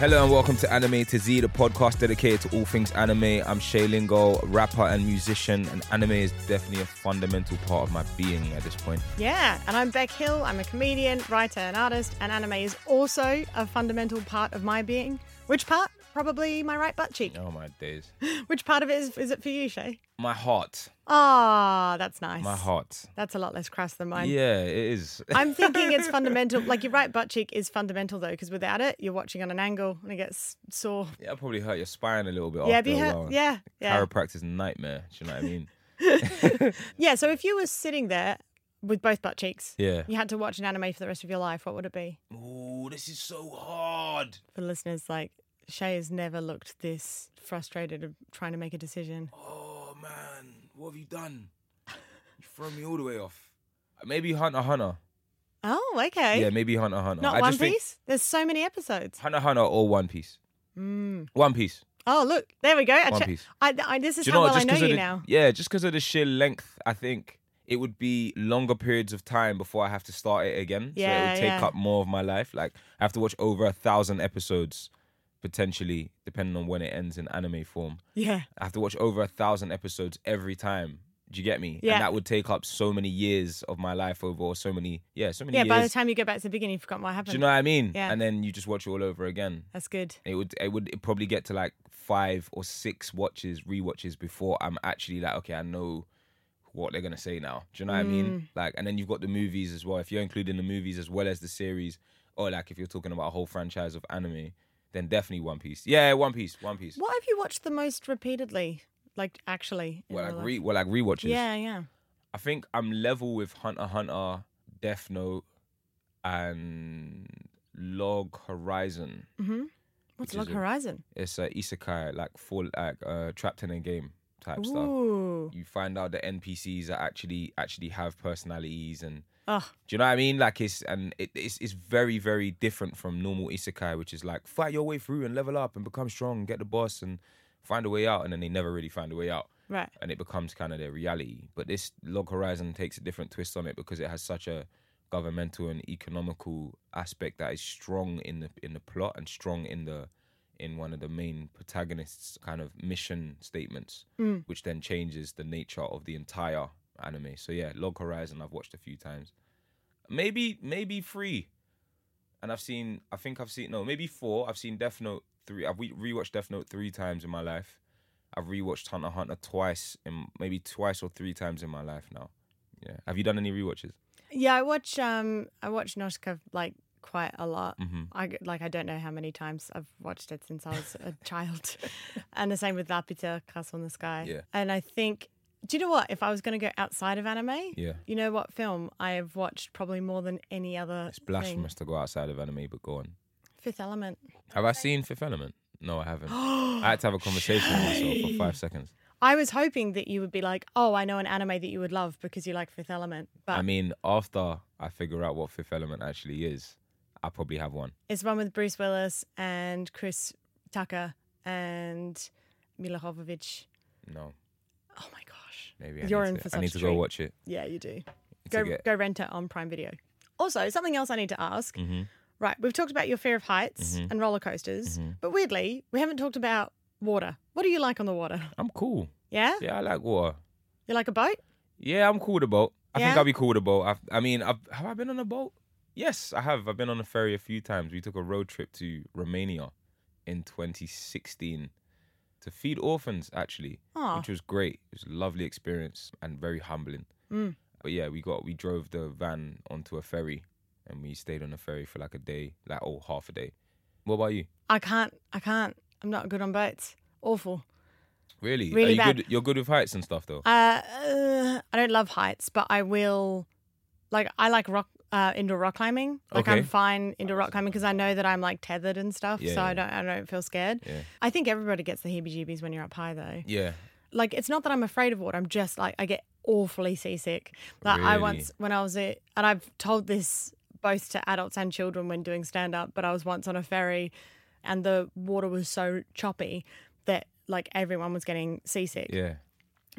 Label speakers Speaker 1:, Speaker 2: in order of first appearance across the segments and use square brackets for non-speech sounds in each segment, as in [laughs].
Speaker 1: Hello and welcome to Anime to Z, the podcast dedicated to all things anime. I'm Shay Lingo, rapper and musician, and anime is definitely a fundamental part of my being at this point.
Speaker 2: Yeah, and I'm Beck Hill. I'm a comedian, writer, and artist, and anime is also a fundamental part of my being. Which part? Probably my right butt cheek.
Speaker 1: Oh my days. [laughs]
Speaker 2: Which part of it is, is it for you, Shay?
Speaker 1: My heart.
Speaker 2: Ah, that's nice.
Speaker 1: My heart.
Speaker 2: That's a lot less crass than mine.
Speaker 1: Yeah, it is. [laughs]
Speaker 2: I'm thinking it's fundamental. Like your right butt cheek is fundamental though, because without it, you're watching on an angle and it gets sore.
Speaker 1: yeah, it'll probably hurt your spine a little bit
Speaker 2: Yeah,
Speaker 1: after
Speaker 2: be
Speaker 1: a
Speaker 2: hurt. Yeah, yeah,
Speaker 1: Chiropractor's nightmare. Do you know what I mean? [laughs] [laughs]
Speaker 2: yeah. So if you were sitting there with both butt cheeks,
Speaker 1: Yeah.
Speaker 2: you had to watch an anime for the rest of your life, what would it be?
Speaker 1: Oh, this is so hard.
Speaker 2: For listeners, like Shay has never looked this frustrated of trying to make a decision.
Speaker 1: Oh man, what have you done? You throw me all the way off. Maybe Hunter Hunter.
Speaker 2: Oh, okay.
Speaker 1: Yeah, maybe Hunter Hunter.
Speaker 2: Not
Speaker 1: I
Speaker 2: One
Speaker 1: just think
Speaker 2: Piece. There's so many episodes.
Speaker 1: Hunter Hunter or One Piece.
Speaker 2: Mm.
Speaker 1: One Piece.
Speaker 2: Oh, look, there we go. I
Speaker 1: One Piece.
Speaker 2: I, I, this is
Speaker 1: Do you
Speaker 2: how
Speaker 1: know what?
Speaker 2: well I
Speaker 1: Just
Speaker 2: know
Speaker 1: 'cause
Speaker 2: you
Speaker 1: of the,
Speaker 2: now.
Speaker 1: Yeah, just because of the sheer length, I think it would be longer periods of time before I have to start it again. so it
Speaker 2: Yeah,
Speaker 1: would take
Speaker 2: yeah.
Speaker 1: up more of my life. Like I have to watch over a thousand episodes, potentially, depending on when it ends in anime form.
Speaker 2: Yeah.
Speaker 1: I have to watch over a thousand episodes every time. Do you get me?
Speaker 2: Yeah.
Speaker 1: And that would take up so many years of my life over, or so many, yeah, so many
Speaker 2: Yeah,
Speaker 1: years.
Speaker 2: by the time you go back to the beginning, you've forgotten what happened.
Speaker 1: Do you know what I mean?
Speaker 2: Yeah.
Speaker 1: And then you just watch it all over again.
Speaker 2: That's good.
Speaker 1: It would it would it probably get to like five or six watches, rewatches before I'm actually like, okay, I know what they're gonna say now. Do you know what I
Speaker 2: Mm.
Speaker 1: mean? Like, and then you've got the movies as well. If you're including the movies as well as the series, or like if you're talking about a whole franchise of anime, then definitely One Piece. Yeah, One Piece, One Piece.
Speaker 2: What have you watched the most repeatedly? Like, actually?
Speaker 1: Well, like
Speaker 2: life?
Speaker 1: re well, like rewatches.
Speaker 2: Yeah, yeah.
Speaker 1: I think I'm level with Hunter Hunter, Death Note, and Log Horizon.
Speaker 2: hmm What's Log
Speaker 1: a-
Speaker 2: Horizon?
Speaker 1: It's a isekai, like full, like uh, trapped in a game type stuff. You find out the NPCs are actually actually have personalities, and
Speaker 2: Oh,
Speaker 1: do you know what I mean? Like it's and it, it's it's very very different from normal isekai, which is like fight your way through and level up and become strong, and get the boss and find a way out, and then they never really find a way out
Speaker 2: right.
Speaker 1: and it becomes kind of their reality. But this Log Horizon takes a different twist on it because it has such a governmental and economical aspect that is strong in the in the plot and strong in the in one of the main protagonists' kind of mission statements,
Speaker 2: Mm.
Speaker 1: which then changes the nature of the entire anime. So yeah, Log Horizon I've watched a few times. Maybe maybe three. And I've seen I think I've seen no, maybe four. I've seen Death Note three. I've re- rewatched Death Note three times in my life. I've rewatched Hunter Hunter twice, in maybe twice or three times in my life now. Yeah. Have you done any rewatches?
Speaker 2: Yeah, I watch. Um, I watch Nausicaä like quite a lot.
Speaker 1: Mm-hmm.
Speaker 2: I like. I don't know how many times I've watched it since I was a [laughs] child, and the same with Laputa, Castle in the Sky.
Speaker 1: Yeah.
Speaker 2: And I think. Do you know what? If I was going to go outside of anime,
Speaker 1: Yeah.
Speaker 2: you know what film I have watched probably more than any other.
Speaker 1: It's blasphemous to go outside of anime, but go on.
Speaker 2: Fifth Element.
Speaker 1: Have I seen Fifth Element? No, I haven't. [gasps] I had to have a conversation with myself for five seconds.
Speaker 2: I was hoping that you would be like, "Oh, I know an anime that you would love because you like Fifth Element," but
Speaker 1: I mean, after I figure out what Fifth Element actually is, I probably have one.
Speaker 2: it's one with Bruce Willis and Chris Tucker and Milla Jovovich.
Speaker 1: No,
Speaker 2: Oh my gosh.
Speaker 1: Maybe I
Speaker 2: You're
Speaker 1: need
Speaker 2: in
Speaker 1: to,
Speaker 2: for
Speaker 1: I need to go watch it.
Speaker 2: Yeah, you do. Go
Speaker 1: get-
Speaker 2: go rent it on Prime Video. Also, something else I need to ask.
Speaker 1: Mhm.
Speaker 2: Right, we've talked about your fear of heights
Speaker 1: Mhm.
Speaker 2: and roller coasters,
Speaker 1: Mhm.
Speaker 2: but weirdly, we haven't talked about water. What do you like on the water?
Speaker 1: I'm cool.
Speaker 2: Yeah?
Speaker 1: Yeah, I like water.
Speaker 2: You like a boat?
Speaker 1: Yeah, I'm cool with a boat. I think I'll be cool with a boat. I've, I mean, I've, have I been on a boat? Yes, I have. I've been on a ferry a few times. We took a road trip to Romania in 2016 to feed orphans, actually,
Speaker 2: Oh,
Speaker 1: which was great. It was a lovely experience and very humbling.
Speaker 2: Mm.
Speaker 1: But yeah, we got we drove the van onto a ferry and we stayed on the ferry for like a day, like oh half a day. What about you?
Speaker 2: I can't. I can't. I'm not good on boats. Awful.
Speaker 1: Really?
Speaker 2: Really
Speaker 1: Are you
Speaker 2: bad.
Speaker 1: good? You're good with heights and stuff, though.
Speaker 2: Uh, uh, I don't love heights, but I will. Like I like rock uh, indoor rock climbing. Like
Speaker 1: Okay.
Speaker 2: I'm fine indoor rock climbing because I know that I'm like tethered and stuff,
Speaker 1: Yeah,
Speaker 2: so I don't I don't feel scared.
Speaker 1: Yeah.
Speaker 2: I think everybody gets the heebie-jeebies when you're up high, though.
Speaker 1: Yeah.
Speaker 2: Like it's not that I'm afraid of water. I'm just like I get awfully seasick. Like I once when I was a, and I've told this both to adults and children when doing stand up, but I was once on a ferry, and the water was so choppy that like everyone was getting seasick.
Speaker 1: Yeah.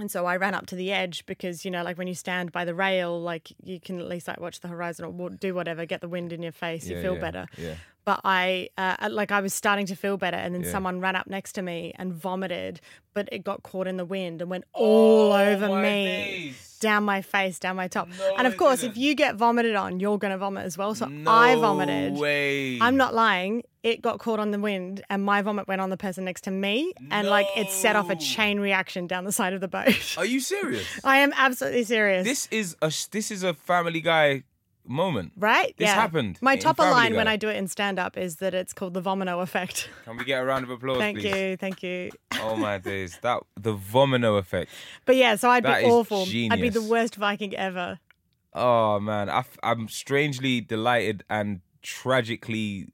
Speaker 2: And so I ran up to the edge because, you know, like when you stand by the rail, like you can at least like watch the horizon or do whatever, get the wind in your face, you feel
Speaker 1: yeah,
Speaker 2: better.
Speaker 1: Yeah.
Speaker 2: But I, uh, like, I was starting to feel better, and then
Speaker 1: Yeah.
Speaker 2: someone ran up next to me and vomited, but it got caught in the wind and went all over
Speaker 1: Oh, my
Speaker 2: me,
Speaker 1: days.
Speaker 2: Down my face, down my top.
Speaker 1: No,
Speaker 2: and of course, if you get vomited on, you're going to vomit as well. So
Speaker 1: No
Speaker 2: I vomited.
Speaker 1: Way.
Speaker 2: I'm not lying. It got caught on the wind, and my vomit went on the person next to me, and like it set off a chain reaction down the side of the boat.
Speaker 1: Are you serious? [laughs]
Speaker 2: I am absolutely serious.
Speaker 1: this is a this is a Family Guy moment.
Speaker 2: right?
Speaker 1: this
Speaker 2: yeah.
Speaker 1: happened
Speaker 2: My topper line when I do it in stand up is that it's called the vomino effect. [laughs]
Speaker 1: Can we get a round of applause,
Speaker 2: thank
Speaker 1: please?
Speaker 2: you, thank you.
Speaker 1: Oh my days, that the vomino effect.
Speaker 2: But yeah, so I'd
Speaker 1: That
Speaker 2: be awful. I'd be the worst Viking ever.
Speaker 1: Oh man, I, am strangely delighted and tragically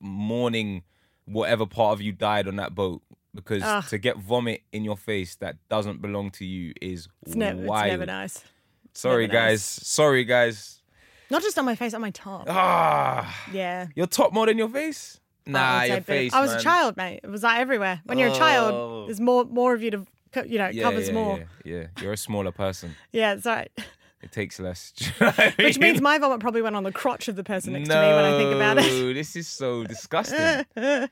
Speaker 1: mourning whatever part of you died on that boat because
Speaker 2: Ugh.
Speaker 1: to get vomit in your face that doesn't belong to you is
Speaker 2: It's, never, it's never nice.
Speaker 1: Sorry
Speaker 2: never
Speaker 1: guys,
Speaker 2: nice.
Speaker 1: sorry guys.
Speaker 2: Not just on my face, on my top.
Speaker 1: Ah,
Speaker 2: Yeah.
Speaker 1: your top more than your face? Nah, your face.
Speaker 2: I was
Speaker 1: man.
Speaker 2: a child, mate. It was like everywhere. When you're a
Speaker 1: Oh.
Speaker 2: child, there's more more of you to, co- you know,
Speaker 1: Yeah,
Speaker 2: covers
Speaker 1: yeah,
Speaker 2: more.
Speaker 1: Yeah, yeah, you're a smaller person. [laughs]
Speaker 2: Yeah, it's right.
Speaker 1: It takes less. [laughs] Do you know what I
Speaker 2: Which means my vomit probably went on the crotch of the person next
Speaker 1: no,
Speaker 2: to me when I think about it.
Speaker 1: this is so [laughs] disgusting. [laughs]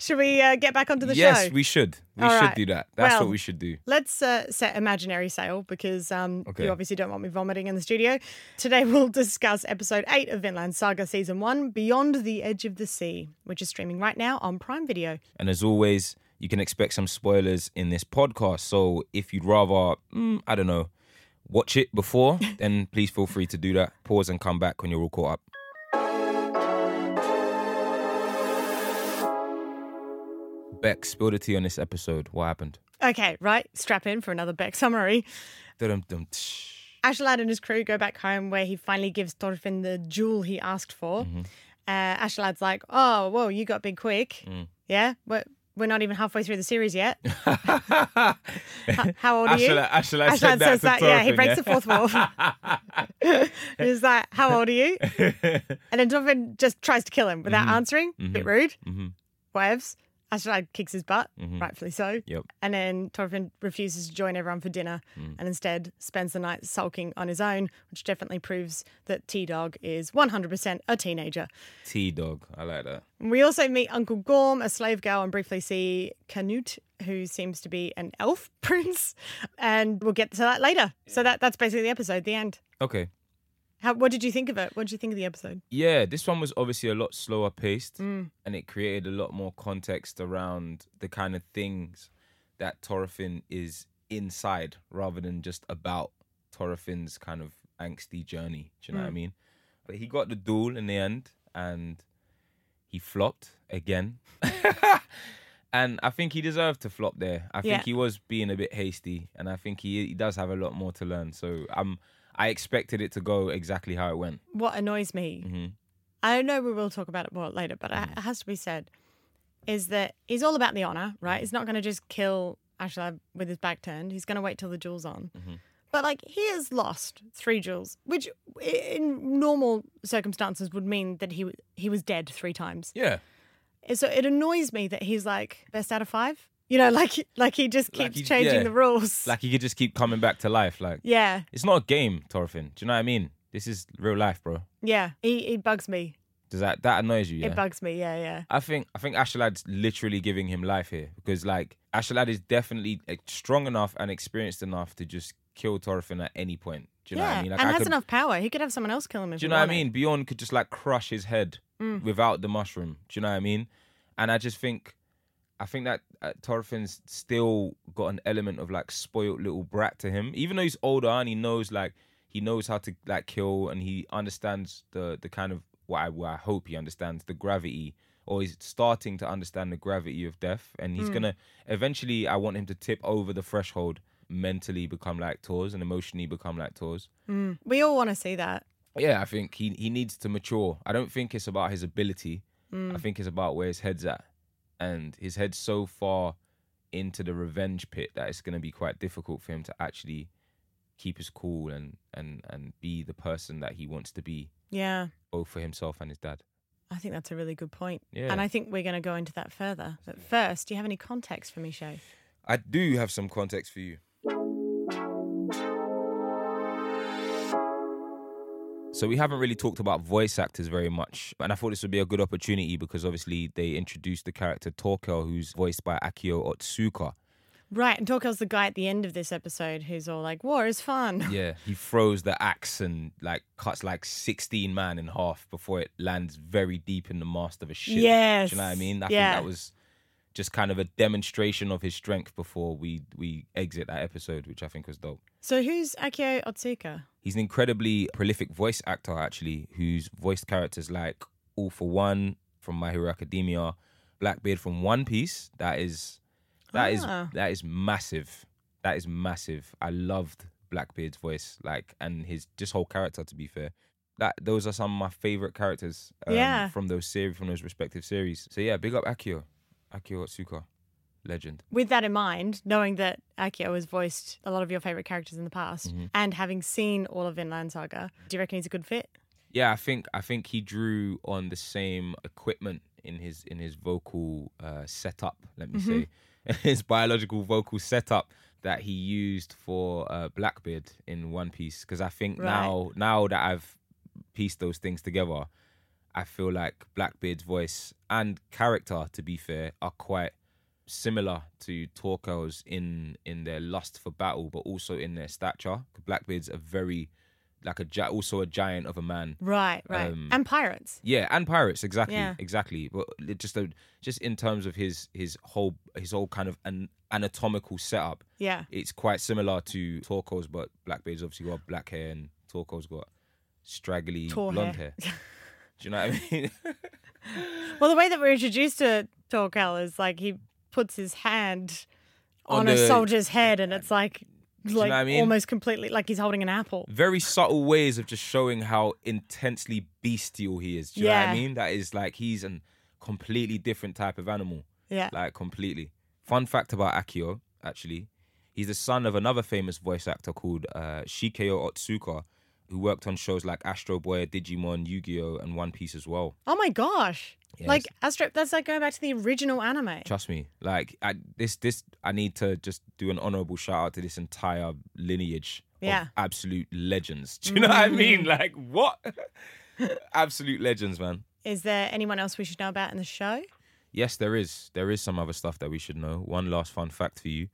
Speaker 2: Should we uh, get back onto the
Speaker 1: yes,
Speaker 2: show?
Speaker 1: Yes, we should. We
Speaker 2: All
Speaker 1: should
Speaker 2: right.
Speaker 1: do that. That's
Speaker 2: Well,
Speaker 1: what we should do.
Speaker 2: Let's uh, set imaginary sail because um,
Speaker 1: Okay.
Speaker 2: you obviously don't want me vomiting in the studio. Today we'll discuss episode 8 of Vinland Saga Season 1, Beyond the Edge of the Sea, which is streaming right now on Prime Video.
Speaker 1: And as always, you can expect some spoilers in this podcast. So if you'd rather, mm, I don't know, watch it before, [laughs] then please feel free to do that. Pause and come back when you're all caught up. Beck, spill the tea on this episode. What happened?
Speaker 2: Okay, right, strap in for another Beck summary. Ashlad and his crew go back home where he finally gives Thorfinn the jewel he asked for.
Speaker 1: Mm-hmm.
Speaker 2: Uh, Ashlad's like, oh, whoa, you got big quick.
Speaker 1: Mm.
Speaker 2: Yeah, we're, we're not even halfway through the series yet. [laughs] H- How old are you?
Speaker 1: Ashla, Ashla,
Speaker 2: Ashlad
Speaker 1: said that
Speaker 2: says that, yeah, he breaks the fourth wall. [laughs] He's like, how old are you? [laughs] And then Thorfinn just tries to kill him without answering. Bit rude.
Speaker 1: Mhm.
Speaker 2: Whatevs. Ashlad kicks his butt,
Speaker 1: Mhm.
Speaker 2: rightfully so.
Speaker 1: Yep.
Speaker 2: And then Thorfinn refuses to join everyone for dinner
Speaker 1: Mm.
Speaker 2: and instead spends the night sulking on his own, which definitely proves that T Dog is 100% a teenager.
Speaker 1: T dog. I like that.
Speaker 2: We also meet Uncle Gorm, a slave girl, and briefly see Canute, who seems to be an elf [laughs] prince. And we'll get to that later. So that, that's basically the episode, the end.
Speaker 1: Okay.
Speaker 2: How, what did you think of it? What did you think of the episode?
Speaker 1: Yeah, this one was obviously a lot slower paced
Speaker 2: Mm.
Speaker 1: and it created a lot more context around the kind of things that Thorfinn is inside rather than just about Thorfinn's kind of angsty journey. Do you know what I
Speaker 2: Mm.
Speaker 1: mean? But he got the duel in the end and he flopped again. [laughs] and I think he deserved to flop there. I think
Speaker 2: Yeah.
Speaker 1: he was being a bit hasty and I think he, he does have a lot more to learn. So I'm. um, I expected it to go exactly how it went.
Speaker 2: What annoys me,
Speaker 1: hmm
Speaker 2: I know we will talk about it more later, but
Speaker 1: Mm.
Speaker 2: it has to be said, is that he's all about the honor, right? He's not going to just kill Ashlad with his back turned. He's going to wait till the jewel's on.
Speaker 1: Mhm.
Speaker 2: But like he has lost three jewels, which in normal circumstances would mean that he he was dead three times.
Speaker 1: Yeah.
Speaker 2: So it annoys me that he's like best out of five. You know, like like he just
Speaker 1: Like
Speaker 2: keeps
Speaker 1: he-
Speaker 2: changing
Speaker 1: yeah.
Speaker 2: the rules.
Speaker 1: Like he could just keep coming back to life. Like
Speaker 2: yeah,
Speaker 1: it's not a game, Thorfinn. Do you know what I mean? This is real life, bro.
Speaker 2: yeah. He he bugs me.
Speaker 1: Does that that annoys you? Yeah.
Speaker 2: It bugs me. Yeah, yeah.
Speaker 1: I think I think Ashalad's literally giving him life here because like Ashalad is definitely strong enough and experienced enough to just kill Thorfinn at any point. Do you know what I mean? Like
Speaker 2: and
Speaker 1: I
Speaker 2: has
Speaker 1: could,
Speaker 2: enough power. He could have someone else kill him.
Speaker 1: Do you know what I mean? Bjorn could just like crush his head
Speaker 2: Mm.
Speaker 1: without the mushroom. Do you know what I mean? And I just think, I think that uh, Thorfinn's still got an element of like spoiled little brat to him, even though he's older and he knows like he knows how to like kill and he understands the the kind of what I, what I hope he understands the gravity or he's starting to understand the gravity of death and he's gonna eventually I want him to tip over the threshold mentally become like Thors and emotionally become like Thors
Speaker 2: Mm. We all want to see that.
Speaker 1: yeah, I think he he needs to mature. I don't think it's about his ability. I think it's about where his head's at, and his head's so far into the revenge pit that it's going to be quite difficult for him to actually keep his cool and and and be the person that he wants to be,
Speaker 2: Yeah,
Speaker 1: both for himself and his dad.
Speaker 2: I think that's a really good point.
Speaker 1: Yeah.
Speaker 2: And I think we're going to go into that further. But first, do you have any context for me, Shay?
Speaker 1: I do have some context for you. So we haven't really talked about voice actors very much, and I thought this would be a good opportunity because obviously they introduced the character Thorkell, who's voiced by Akio Otsuka.
Speaker 2: Right, and Thorkell's the guy at the end of this episode who's all like, "War is fun." [laughs]
Speaker 1: Yeah, he throws the axe and like cuts like sixteen man in half before it lands very deep in the mast of a ship.
Speaker 2: Yes.
Speaker 1: Do you know what I mean? I
Speaker 2: Yeah.
Speaker 1: think that was just kind of a demonstration of his strength before we we exit that episode, which I think was dope.
Speaker 2: So who's Akio Otsuka?
Speaker 1: He's an incredibly prolific voice actor, actually, who's voiced characters like All for One from My Hero Academia, Blackbeard from One Piece. That is, that is
Speaker 2: Ah.
Speaker 1: that is massive. That is massive. I loved Blackbeard's voice, like, and his just whole character. To be fair, that those are some of my favorite characters. um,
Speaker 2: Yeah.
Speaker 1: From those series, from those respective series. So yeah, big up Akio, Akio Otsuka, legend.
Speaker 2: With that in mind, knowing that Akio has voiced a lot of your favorite characters in the past,
Speaker 1: Mm-hmm.
Speaker 2: and having seen all of Vinland Saga, do you reckon he's a good fit?
Speaker 1: Yeah, I think I think he drew on the same equipment in his in his vocal uh, setup. Let me say, [laughs] his biological vocal setup that he used for uh, Blackbeard in One Piece. Because I think
Speaker 2: Right.
Speaker 1: now now that I've pieced those things together, I feel like Blackbeard's voice and character, to be fair, are quite similar to Thorkell's in in their lust for battle, but also in their stature. Blackbeard's a very like a also a giant of a man.
Speaker 2: Right, right.
Speaker 1: Um,
Speaker 2: and pirates.
Speaker 1: Yeah, and pirates exactly,
Speaker 2: Yeah.
Speaker 1: exactly. But just a, just in terms of his his whole his whole kind of an anatomical setup,
Speaker 2: Yeah.
Speaker 1: it's quite similar to Thorkell's, but Blackbeard's obviously got black hair and Thorkell's got straggly
Speaker 2: Tall
Speaker 1: blonde
Speaker 2: hair.
Speaker 1: hair. [laughs] Do you know what I mean? [laughs]
Speaker 2: Well, the way that we're introduced to Thorkell is like he puts his hand on,
Speaker 1: On
Speaker 2: a
Speaker 1: the-
Speaker 2: soldier's head, and it's like
Speaker 1: know
Speaker 2: like
Speaker 1: what I mean?
Speaker 2: almost completely like he's holding an apple.
Speaker 1: Very subtle ways of just showing how intensely bestial he is. Do you know what
Speaker 2: Yeah.
Speaker 1: I mean? That is like he's a completely different type of animal.
Speaker 2: Yeah.
Speaker 1: like completely. Fun fact about Akio, actually, he's the son of another famous voice actor called uh, Chikao Otsuka, who worked on shows like Astro Boy, Digimon, Yu-Gi-Oh, and One Piece as well.
Speaker 2: Oh my gosh.
Speaker 1: Yes.
Speaker 2: Like Astro, that's like going back to the original anime.
Speaker 1: Trust me, like I, this, this, I need to just do an honorable shout out to this entire lineage
Speaker 2: Yeah.
Speaker 1: of absolute legends. [laughs] Do you know what I mm. mean? Like what? [laughs] absolute legends, man.
Speaker 2: Is there anyone else we should know about in the show?
Speaker 1: Yes, there is. There is some other stuff that we should know. One last fun fact for you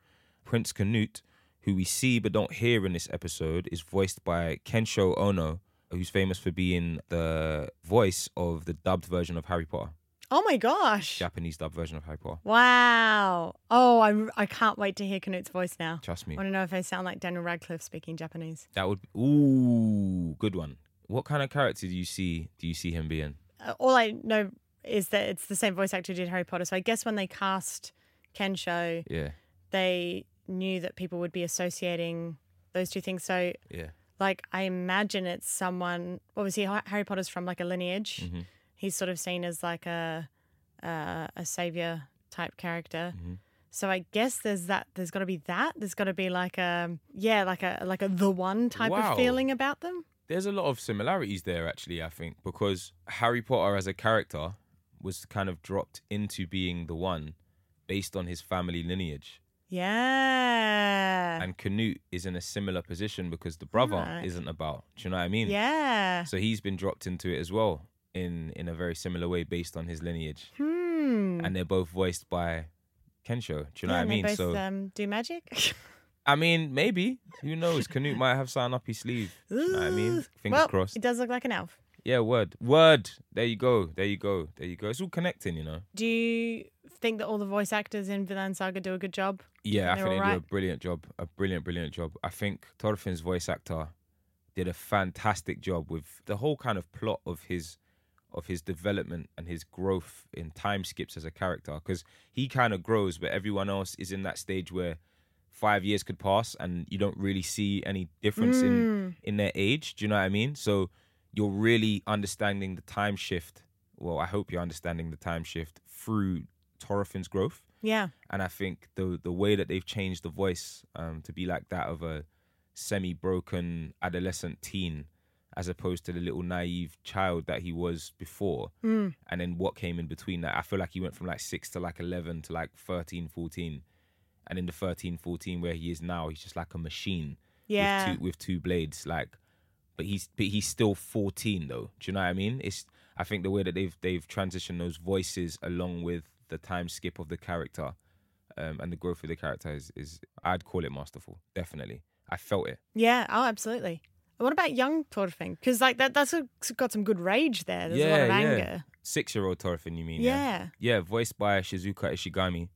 Speaker 1: Prince Canute, who we see but don't hear in this episode, is voiced by Kensho Ono, who's famous for being the voice of the dubbed version of Harry Potter,
Speaker 2: Oh my gosh.
Speaker 1: Japanese dubbed version of Harry Potter.
Speaker 2: Wow. Oh, I, I can't wait to hear Canute's voice now.
Speaker 1: Trust me.
Speaker 2: I want to know if I sound like Daniel Radcliffe speaking Japanese.
Speaker 1: That would ooh, good one. What kind of character do you see do you see him being?
Speaker 2: Uh, all I know is that it's the same voice actor who did Harry Potter. So I guess when they cast Kensho,
Speaker 1: Yeah.
Speaker 2: they knew that people would be associating those two things. So,
Speaker 1: Yeah.
Speaker 2: like, I imagine it's someone. Obviously, Ha- Harry Potter's from like a lineage.
Speaker 1: Mm-hmm.
Speaker 2: He's sort of seen as like a uh, a savior type character.
Speaker 1: Mm-hmm.
Speaker 2: So I guess there's that. There's got to be that. There's got to be like a yeah, like a like a the one type
Speaker 1: Wow.
Speaker 2: of feeling about them.
Speaker 1: There's a lot of similarities there, actually, I think, because Harry Potter as a character was kind of dropped into being the one based on his family lineage.
Speaker 2: Yeah.
Speaker 1: And Canute is in a similar position because the brother
Speaker 2: Right.
Speaker 1: isn't about. Do you know what I mean?
Speaker 2: yeah.
Speaker 1: So he's been dropped into it as well in in a very similar way based on his lineage.
Speaker 2: Hmm.
Speaker 1: And they're both voiced by Kensho. Do you know
Speaker 2: yeah,
Speaker 1: what I mean?
Speaker 2: both,
Speaker 1: so
Speaker 2: um, do magic. [laughs]
Speaker 1: I mean, maybe. Who knows? Canute might have something up his sleeve. Do you know what I mean? Fingers
Speaker 2: well,
Speaker 1: crossed.
Speaker 2: it does look like an elf.
Speaker 1: Yeah, word. Word. There you go. There you go. There you go. It's all connecting, you know.
Speaker 2: Do you think that all the voice actors in Vinland Saga do a good job?
Speaker 1: Yeah, I think they do a brilliant job. A brilliant, brilliant job. I think Thorfinn's voice actor did a fantastic job with the whole kind of plot of his of his development and his growth in time skips as a character because he kind of grows but everyone else is in that stage where five years could pass and you don't really see any difference in mm. in their age do you know what i mean so you're really understanding the time shift well i hope you're understanding the time shift through Thorfinn's growth
Speaker 2: Yeah.
Speaker 1: and I think the the way that they've changed the voice um, to be like that of a semi broken adolescent teen, as opposed to the little naive child that he was before,
Speaker 2: Mm.
Speaker 1: and then what came in between that. I feel like he went from like six to like eleven to like 13, 14. and in the 13, 14 where he is now, he's just like a machine
Speaker 2: Yeah.
Speaker 1: with two with two blades, like but he's but he's still 14 though. Do you know what I mean? It's I think the way that they've they've transitioned those voices along with the time skip of the character um, and the growth of the character is, is I'd call it masterful. Definitely, I felt it.
Speaker 2: Yeah. Oh, absolutely. What about young Thorfinn? Because like that, that's a, got some good rage there. There's a lot
Speaker 1: Yeah,
Speaker 2: of
Speaker 1: yeah.
Speaker 2: anger.
Speaker 1: Six year old Thorfinn, you mean?
Speaker 2: Yeah.
Speaker 1: Yeah, voiced by Shizuka Ishigami.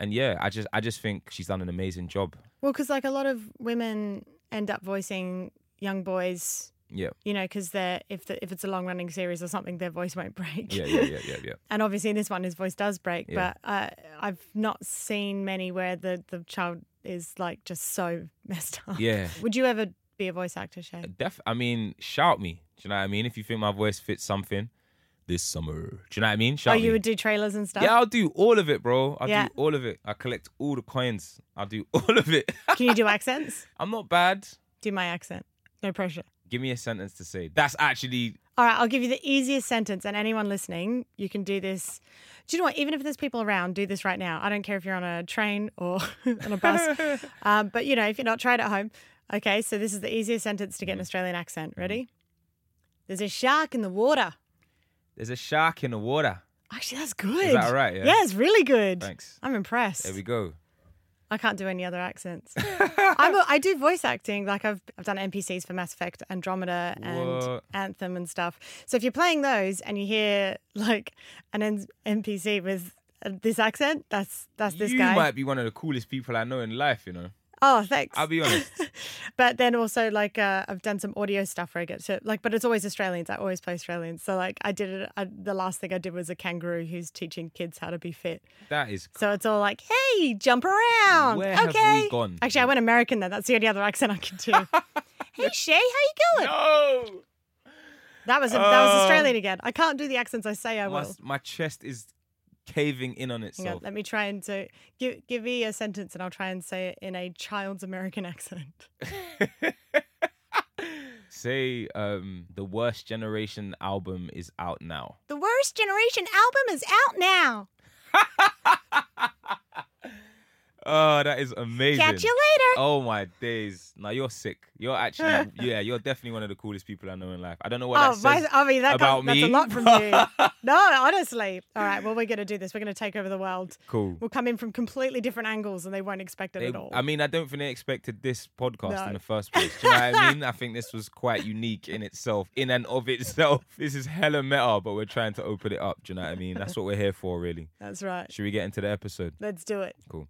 Speaker 1: And yeah, I just I just think she's done an amazing job.
Speaker 2: Well, because like a lot of women end up voicing young boys,
Speaker 1: Yeah.
Speaker 2: you know, because they're if the, if it's a long running series or something, their voice won't break.
Speaker 1: Yeah, yeah, yeah, yeah, yeah. [laughs]
Speaker 2: and obviously in this one, his voice does break.
Speaker 1: Yeah.
Speaker 2: But uh, I've not seen many where the the child is like just so [laughs] messed up.
Speaker 1: Yeah.
Speaker 2: Would you ever be a voice actor, Shay?
Speaker 1: Def I mean, shout me. Do you know what I mean? If you think my voice fits something this summer. Do you know what I mean?
Speaker 2: Oh,
Speaker 1: Shout
Speaker 2: you
Speaker 1: me.
Speaker 2: would do trailers and stuff.
Speaker 1: Yeah, I'll do all of it, bro. I'll
Speaker 2: Yeah.
Speaker 1: do all of it. I collect all the coins. I'll do [laughs] all of it.
Speaker 2: Can you do accents?
Speaker 1: I'm not bad.
Speaker 2: Do my accent. No pressure.
Speaker 1: Give me a sentence to say. That's actually
Speaker 2: All right, I'll give you the easiest sentence, and anyone listening, you can do this. Do you know what? Even if there's people around, do this right now. I don't care if you're on a train or [laughs] on a bus. [laughs] um, but you know, if you're not, try it at home. Okay, so this is the easiest sentence to get an Australian accent. Ready? There's a shark in the water.
Speaker 1: there's a shark in the water.
Speaker 2: Actually, that's good.
Speaker 1: Is that all right? Yeah.
Speaker 2: Yeah, it's really good.
Speaker 1: Thanks.
Speaker 2: I'm impressed.
Speaker 1: There we go.
Speaker 2: I can't do any other accents. [laughs] I'm a, I do voice acting. Like I've I've done NPCs for Mass Effect, Andromeda, and
Speaker 1: What?
Speaker 2: Anthem and stuff. So if you're playing those and you hear like an N- NPC with uh, this accent, that's that's this
Speaker 1: you
Speaker 2: guy.
Speaker 1: might be one of the coolest people I know in life, you know.
Speaker 2: Oh, thanks.
Speaker 1: I'll be honest. [laughs]
Speaker 2: but then also like uh, I've done some audio stuff where I get to like, but it's always Australians. I always play Australians. So like I did it. I, the last thing I did was a kangaroo who's teaching kids how to be fit.
Speaker 1: That is
Speaker 2: So it's all like, hey, jump around.
Speaker 1: Where have
Speaker 2: okay.
Speaker 1: we gone?
Speaker 2: Actually, I went American then. That's the only other accent I can do. [laughs] hey Shay, how you going?
Speaker 1: No.
Speaker 2: That was that was
Speaker 1: Oh.
Speaker 2: Australian again. I can't do the accents I say I
Speaker 1: My,
Speaker 2: will.
Speaker 1: my chest is caving in on itself.
Speaker 2: let me try and so give give me a sentence and I'll try and say it in a child's American [laughs] accent. [laughs]
Speaker 1: Say um the worst generation album is out now.
Speaker 2: The worst generation album is out now. [laughs]
Speaker 1: Oh, that is amazing.
Speaker 2: Catch you later.
Speaker 1: Oh my days. Now you're sick. You're actually [laughs] yeah, you're definitely one of the coolest people I know in life. I don't know what
Speaker 2: Oh,
Speaker 1: that says.
Speaker 2: I mean that
Speaker 1: about
Speaker 2: got, that's a
Speaker 1: me.
Speaker 2: lot from you. [laughs] no, honestly. All right, well we're gonna do this. We're gonna take over the world.
Speaker 1: cool.
Speaker 2: We'll come in from completely different angles and they won't expect it
Speaker 1: They-
Speaker 2: at all.
Speaker 1: I mean, I don't think they expected this podcast
Speaker 2: No.
Speaker 1: in the first place. Do you know what I [laughs] mean? I think this was quite unique in itself, in and of itself. This is hella meta, but we're trying to open it up. Do you know what I mean? That's what we're here for, really.
Speaker 2: that's right.
Speaker 1: Should we get into the episode?
Speaker 2: Let's do it.
Speaker 1: Cool.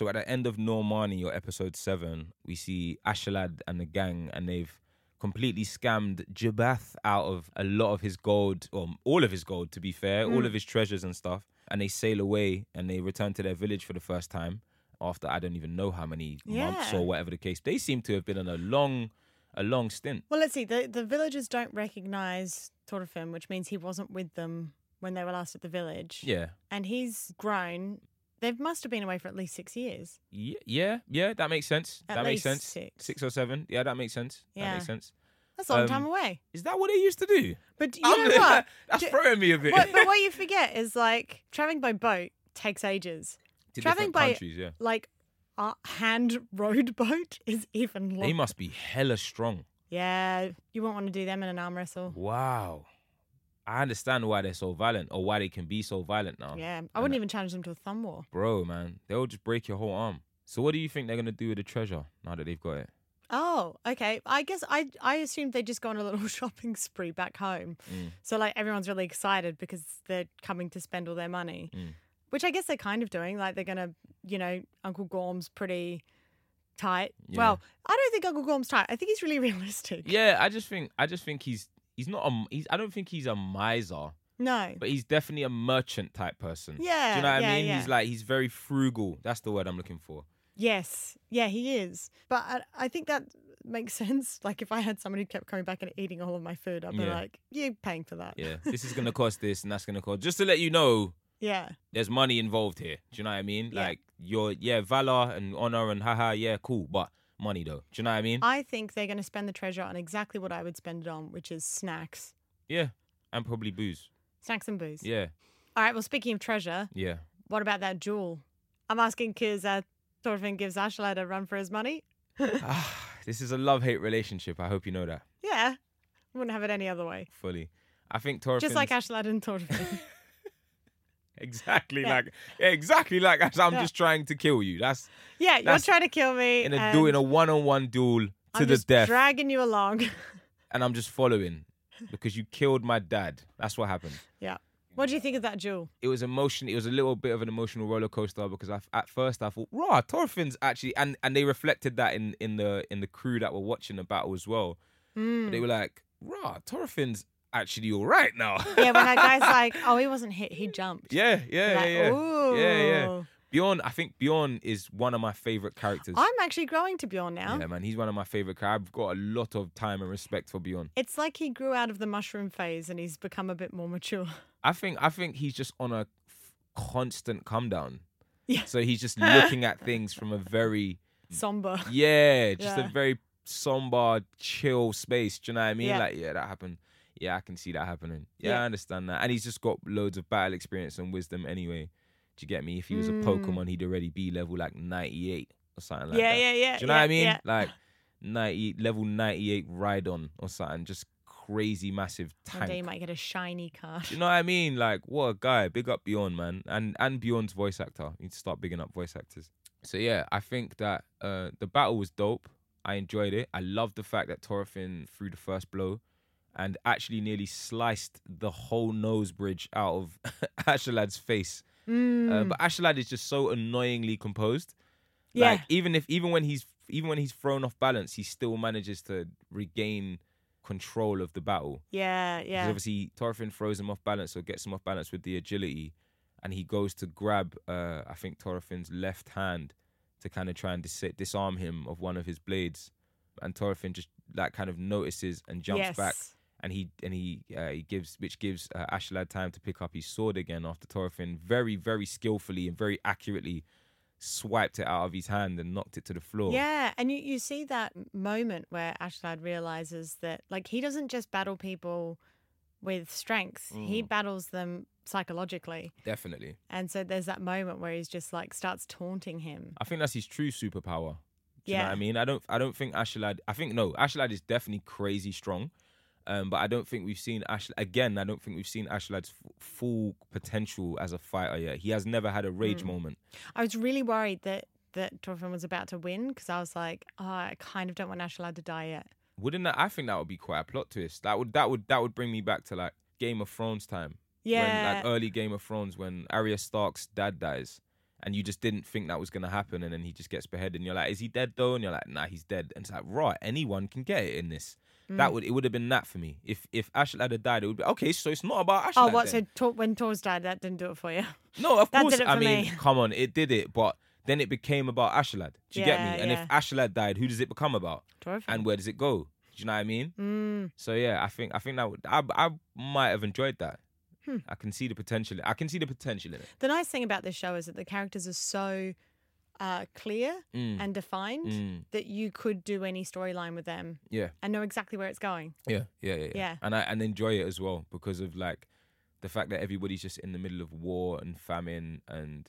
Speaker 1: So at the end of Normani or episode seven, we see Ashalad and the gang, and they've completely scammed Jabath out of a lot of his gold, or all of his gold, to be fair, all hmm. of his treasures and stuff. And they sail away and they return to their village for the first time after I don't even know how many months or whatever the case. They seem to have been on a long, a long stint.
Speaker 2: Well, let's see. The the villagers don't recognize Thorfinn, which means he wasn't with them when they were last at the village.
Speaker 1: Yeah.
Speaker 2: And he's grown. They must have been away for at least six years.
Speaker 1: Yeah, yeah, yeah, that makes sense.
Speaker 2: At
Speaker 1: that makes sense.
Speaker 2: six.
Speaker 1: or seven. Yeah, that makes sense. That makes sense.
Speaker 2: That's a long
Speaker 1: Um,
Speaker 2: time away.
Speaker 1: Is that what they used to do?
Speaker 2: But you
Speaker 1: I'm-
Speaker 2: know [laughs] what?
Speaker 1: That's
Speaker 2: Do-
Speaker 1: throwing me a bit.
Speaker 2: what? But what you [laughs] forget is like traveling by boat takes ages.
Speaker 1: to
Speaker 2: traveling by-
Speaker 1: countries, yeah.
Speaker 2: Like a hand rowed [laughs] boat is even
Speaker 1: They must be hella strong.
Speaker 2: Yeah, you won't want to do them in an arm wrestle.
Speaker 1: Wow. I understand why they're so violent or why they can be so violent now.
Speaker 2: Yeah, I wouldn't even challenge them to a thumb war.
Speaker 1: Bro, man, they'll just break your whole arm. So what do you think they're gonna do with the treasure now that they've got it?
Speaker 2: Oh, okay. I guess I I assumed they just go on a little [laughs] shopping spree back home.
Speaker 1: Mm.
Speaker 2: So like everyone's really excited because they're coming to spend all their money.
Speaker 1: Mm.
Speaker 2: Which I guess they're kind of doing. Like they're gonna, you know, Uncle Gorm's pretty tight.
Speaker 1: Yeah.
Speaker 2: Well, I don't think Uncle Gorm's tight. I think he's really [laughs] realistic.
Speaker 1: Yeah, I just think I just think he's he's not a he's I don't think he's a miser,
Speaker 2: No.
Speaker 1: but he's definitely a merchant type person.
Speaker 2: Yeah.
Speaker 1: Do you know what
Speaker 2: yeah,
Speaker 1: I mean?
Speaker 2: Yeah.
Speaker 1: He's like he's very frugal. That's the word I'm looking for.
Speaker 2: Yes. Yeah, he is. But I, I think that makes [laughs] sense. Like if I had someone who kept coming back and eating all of my food, I'd be
Speaker 1: Yeah.
Speaker 2: like, you're paying for that.
Speaker 1: Yeah. this is [laughs] gonna cost this and that's gonna cost just to let you know
Speaker 2: Yeah.
Speaker 1: there's money involved here. Do you know what I mean?
Speaker 2: Yeah.
Speaker 1: Like your yeah, valor and honor and haha, yeah, cool. But money though. Do you know what I mean?
Speaker 2: I think they're going to spend the treasure on exactly what I would spend it on, which is snacks.
Speaker 1: yeah. And probably booze.
Speaker 2: Snacks and booze.
Speaker 1: Yeah.
Speaker 2: All right. Well, speaking of treasure,
Speaker 1: Yeah.
Speaker 2: what about that jewel? I'm asking because uh, Thorfinn gives Ashlad a run for his money. [laughs]
Speaker 1: Ah, this is a love hate relationship. I hope you know that
Speaker 2: Yeah. Wouldn't have it any other way.
Speaker 1: fully. I think Thorfinn.
Speaker 2: Just like Ashlad and Thorfinn. [laughs]
Speaker 1: exactly
Speaker 2: Yeah.
Speaker 1: like yeah, exactly like as I'm
Speaker 2: Yeah.
Speaker 1: just trying to kill you. That's
Speaker 2: yeah, you're
Speaker 1: That's-
Speaker 2: trying to kill me.
Speaker 1: in a duel in a one-on-one duel to
Speaker 2: I'm
Speaker 1: the death,
Speaker 2: dragging you along. [laughs]
Speaker 1: and I'm just following because you killed my dad. That's what happened.
Speaker 2: yeah. What do you think of that duel?
Speaker 1: it was emotion. It was a little bit of an emotional roller coaster because I, at first I thought, "Raw, Thorfinn's actually," and and they reflected that in in the in the crew that were watching the battle as well.
Speaker 2: Mm.
Speaker 1: They were like, "Raw, Thorfinn's actually all right now."
Speaker 2: Yeah, when that guy's [laughs] like, oh, he wasn't hit, he jumped.
Speaker 1: yeah, yeah,
Speaker 2: You're
Speaker 1: yeah,
Speaker 2: like,
Speaker 1: yeah,
Speaker 2: Ooh.
Speaker 1: yeah, yeah. Bjorn, I think Bjorn is one of my favorite characters.
Speaker 2: I'm actually growing to Bjorn now.
Speaker 1: Yeah, man, he's one of my favorite. characters. I've got a lot of time and respect for Bjorn.
Speaker 2: It's like he grew out of the mushroom phase and he's become a bit more mature. [laughs]
Speaker 1: I think I think he's just on a f- constant come down.
Speaker 2: Yeah.
Speaker 1: So he's just [laughs] looking at things from a very
Speaker 2: Somber.
Speaker 1: Yeah, just a very somber, chill space. Do you know what I mean?
Speaker 2: Yeah.
Speaker 1: Like, yeah, that happened. Yeah, I can see that happening. Yeah,
Speaker 2: Yeah.
Speaker 1: I understand that. And he's just got loads of battle experience and wisdom anyway. Do you get me? If he was a
Speaker 2: Mm.
Speaker 1: Pokemon, he'd already be level like 98 or something like
Speaker 2: yeah,
Speaker 1: that.
Speaker 2: yeah, yeah. yeah.
Speaker 1: Do you know
Speaker 2: yeah,
Speaker 1: what I mean?
Speaker 2: Yeah.
Speaker 1: Like 90 level 98 Rhydon or something. Just crazy massive
Speaker 2: One day you might get a shiny card.
Speaker 1: Do you know what I mean? Like, what a guy. Big up Bjorn, man. And and Bjorn's voice actor. You need to start bigging up voice actors. So yeah, I think that uh, the battle was dope. I enjoyed it. I love the fact that Thorfinn threw the first blow and actually nearly sliced the whole nose bridge out of [laughs] Ashalad's face.
Speaker 2: Mm,
Speaker 1: Uh, but Ashalad is just so annoyingly composed.
Speaker 2: yeah.
Speaker 1: Like even if even when he's even when he's thrown off balance, he still manages to regain control of the battle.
Speaker 2: yeah,
Speaker 1: Because
Speaker 2: yeah.
Speaker 1: obviously Thorfinn throws him off balance or gets him off balance with the agility, and he goes to grab, uh, I think Thorfinn's left hand to kind of try and dis- disarm him of one of his blades, and Thorfinn just like kind of notices and jumps
Speaker 2: yes.
Speaker 1: back, and he and he uh, he gives which gives uh, Ashlad time to pick up his sword again after Thorfinn very very skillfully and very accurately swiped it out of his hand and knocked it to the floor.
Speaker 2: Yeah, and you, you see that moment where Ashlad realizes that like he doesn't just battle people with strength, he
Speaker 1: Mm.
Speaker 2: battles them psychologically.
Speaker 1: definitely.
Speaker 2: And so there's that moment where he's just like starts taunting him.
Speaker 1: I think that's his true superpower. Do you know
Speaker 2: Yeah.
Speaker 1: what I mean? I don't I don't think Ashlad I think no, Ashlad is definitely crazy strong. Um, but I don't think we've seen Ash again. I don't think we've seen Ashlad's f- full potential as a fighter yet. He has never had a rage
Speaker 2: Mm.
Speaker 1: moment.
Speaker 2: I was really worried that that Thorfinn was about to win because I was like, oh, I kind of don't want Ashlad to die yet.
Speaker 1: Wouldn't that? I think that would be quite a plot twist. That would that would that would bring me back to like Game of Thrones time.
Speaker 2: Yeah,
Speaker 1: When, like early Game of Thrones when Arya Stark's dad dies. And you just didn't think that was gonna happen, and then he just gets beheaded, and you're like, "Is he dead though?" And you're like, "Nah, he's dead." And it's like, right, anyone can get it in this. That
Speaker 2: Mm.
Speaker 1: would it would have been that for me. If if Ashlad had died, it would be okay. So it's not about Ashlad.
Speaker 2: Oh, what?
Speaker 1: then.
Speaker 2: So when Thors died, that didn't do it for you.
Speaker 1: No, of [laughs] course. I mean,
Speaker 2: me. [laughs]
Speaker 1: come on, it did it, but then it became about Ashlad. Do you get me? And
Speaker 2: yeah.
Speaker 1: if Ashlad died, who does it become about?
Speaker 2: Thorfinn.
Speaker 1: And where does it go? Do you know what I mean?
Speaker 2: Mm,
Speaker 1: So yeah, I think I think that would, I I might have enjoyed that.
Speaker 2: Hmm.
Speaker 1: I can see the potential. I can see the potential in it.
Speaker 2: the nice thing about this show is that the characters are so uh, clear
Speaker 1: Mm,
Speaker 2: and defined
Speaker 1: mm,
Speaker 2: that you could do any storyline with them
Speaker 1: yeah,
Speaker 2: and know exactly where it's going.
Speaker 1: yeah, yeah, yeah,
Speaker 2: Yeah.
Speaker 1: And I and enjoy it as well because of like the fact that everybody's just in the middle of war and famine and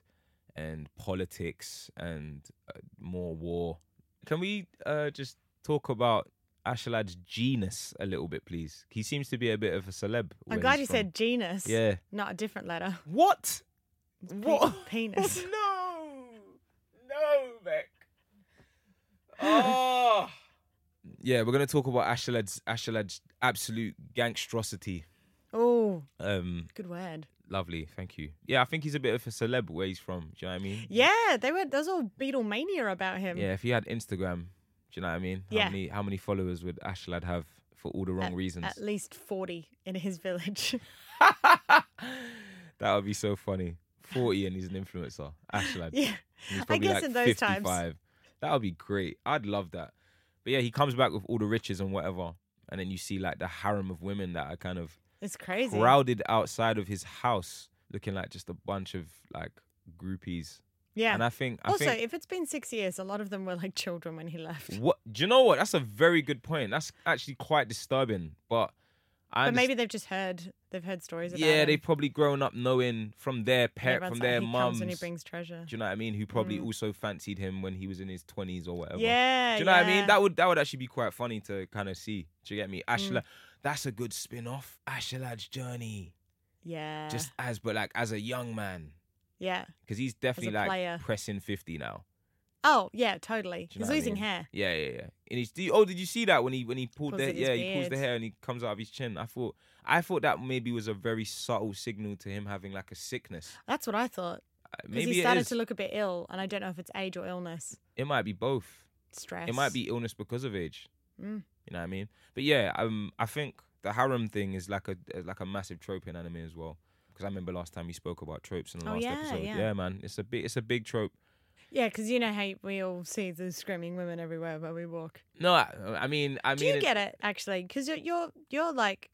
Speaker 1: and politics and uh, more war. Can we uh, just talk about Ashalad's genus a little bit, please? He seems to be a bit of a celeb.
Speaker 2: I'm glad you
Speaker 1: from.
Speaker 2: said genus,
Speaker 1: Yeah.
Speaker 2: not a different letter.
Speaker 1: What?
Speaker 2: Pe-
Speaker 1: What?
Speaker 2: penis. [laughs]
Speaker 1: no, no, Beck. Oh. Yeah, we're gonna talk about Ashalad's Ashalad's absolute gangstrosity.
Speaker 2: Oh,
Speaker 1: Um,
Speaker 2: good word.
Speaker 1: lovely, thank you. Yeah, I think he's a bit of a celeb where he's from. Do you know what I mean?
Speaker 2: Yeah, they were. There's all Beatlemania about him.
Speaker 1: Yeah, if he had Instagram, do you know what I mean? How
Speaker 2: Yeah.
Speaker 1: many how many followers would Ashlad have for all the wrong reasons?
Speaker 2: At least forty in his village. [laughs]
Speaker 1: that would be so funny. Forty and he's an influencer. Ashlad.
Speaker 2: yeah, I guess
Speaker 1: like
Speaker 2: in those times.
Speaker 1: That would be great. I'd love that. But yeah, he comes back with all the riches and whatever. And then you see like the harem of women that are kind of
Speaker 2: it's crazy.
Speaker 1: crowded outside of his house, looking like just a bunch of like groupies.
Speaker 2: Yeah.
Speaker 1: And I think, I
Speaker 2: also,
Speaker 1: think,
Speaker 2: if it's been six years, a lot of them were like children when he left. [laughs]
Speaker 1: what do you know? What that's a very good point. That's actually quite disturbing. But I
Speaker 2: But maybe they've just heard They've heard stories about
Speaker 1: yeah,
Speaker 2: him.
Speaker 1: they've probably grown up knowing from their pet,
Speaker 2: Everyone's
Speaker 1: from
Speaker 2: like,
Speaker 1: their
Speaker 2: he
Speaker 1: mums.
Speaker 2: and he brings treasure.
Speaker 1: Do you know what I mean? Who probably
Speaker 2: Mm.
Speaker 1: also fancied him when he was in his twenties or whatever.
Speaker 2: Yeah,
Speaker 1: Do you know what I mean? That would that would actually be quite funny to kind of see. Do you get
Speaker 2: Mm.
Speaker 1: me? Ashla, that's a good spin off. Ashalad's journey,
Speaker 2: yeah,
Speaker 1: just as but like as a young man,
Speaker 2: yeah.
Speaker 1: because he's definitely like
Speaker 2: player.
Speaker 1: pressing fifty now.
Speaker 2: Oh, yeah, totally. He's
Speaker 1: what I
Speaker 2: losing
Speaker 1: mean?
Speaker 2: hair.
Speaker 1: Yeah, yeah, yeah. And he's do you- oh, did you see that when he when he pulled
Speaker 2: Pulls
Speaker 1: the yeah he pulls the hair and he comes out of his chin? I thought I thought that maybe was a very subtle signal to him having like a sickness.
Speaker 2: That's what I thought.
Speaker 1: Uh, Maybe
Speaker 2: he
Speaker 1: it
Speaker 2: started to look a bit ill, and I don't know if it's age or illness,
Speaker 1: It might be both.
Speaker 2: stress.
Speaker 1: It might be illness because of age.
Speaker 2: Mm.
Speaker 1: You know what I mean? But yeah, um, I think the harem thing is like a like a massive trope in anime as well. Because I remember last time you spoke about tropes in the
Speaker 2: Oh,
Speaker 1: last
Speaker 2: yeah,
Speaker 1: episode.
Speaker 2: yeah.
Speaker 1: man, it's a big it's a big trope.
Speaker 2: Yeah, because you know how we all see the screaming women everywhere where we walk.
Speaker 1: No, I, I mean, I
Speaker 2: Do
Speaker 1: mean,
Speaker 2: you get it actually? Because you're, you're you're like,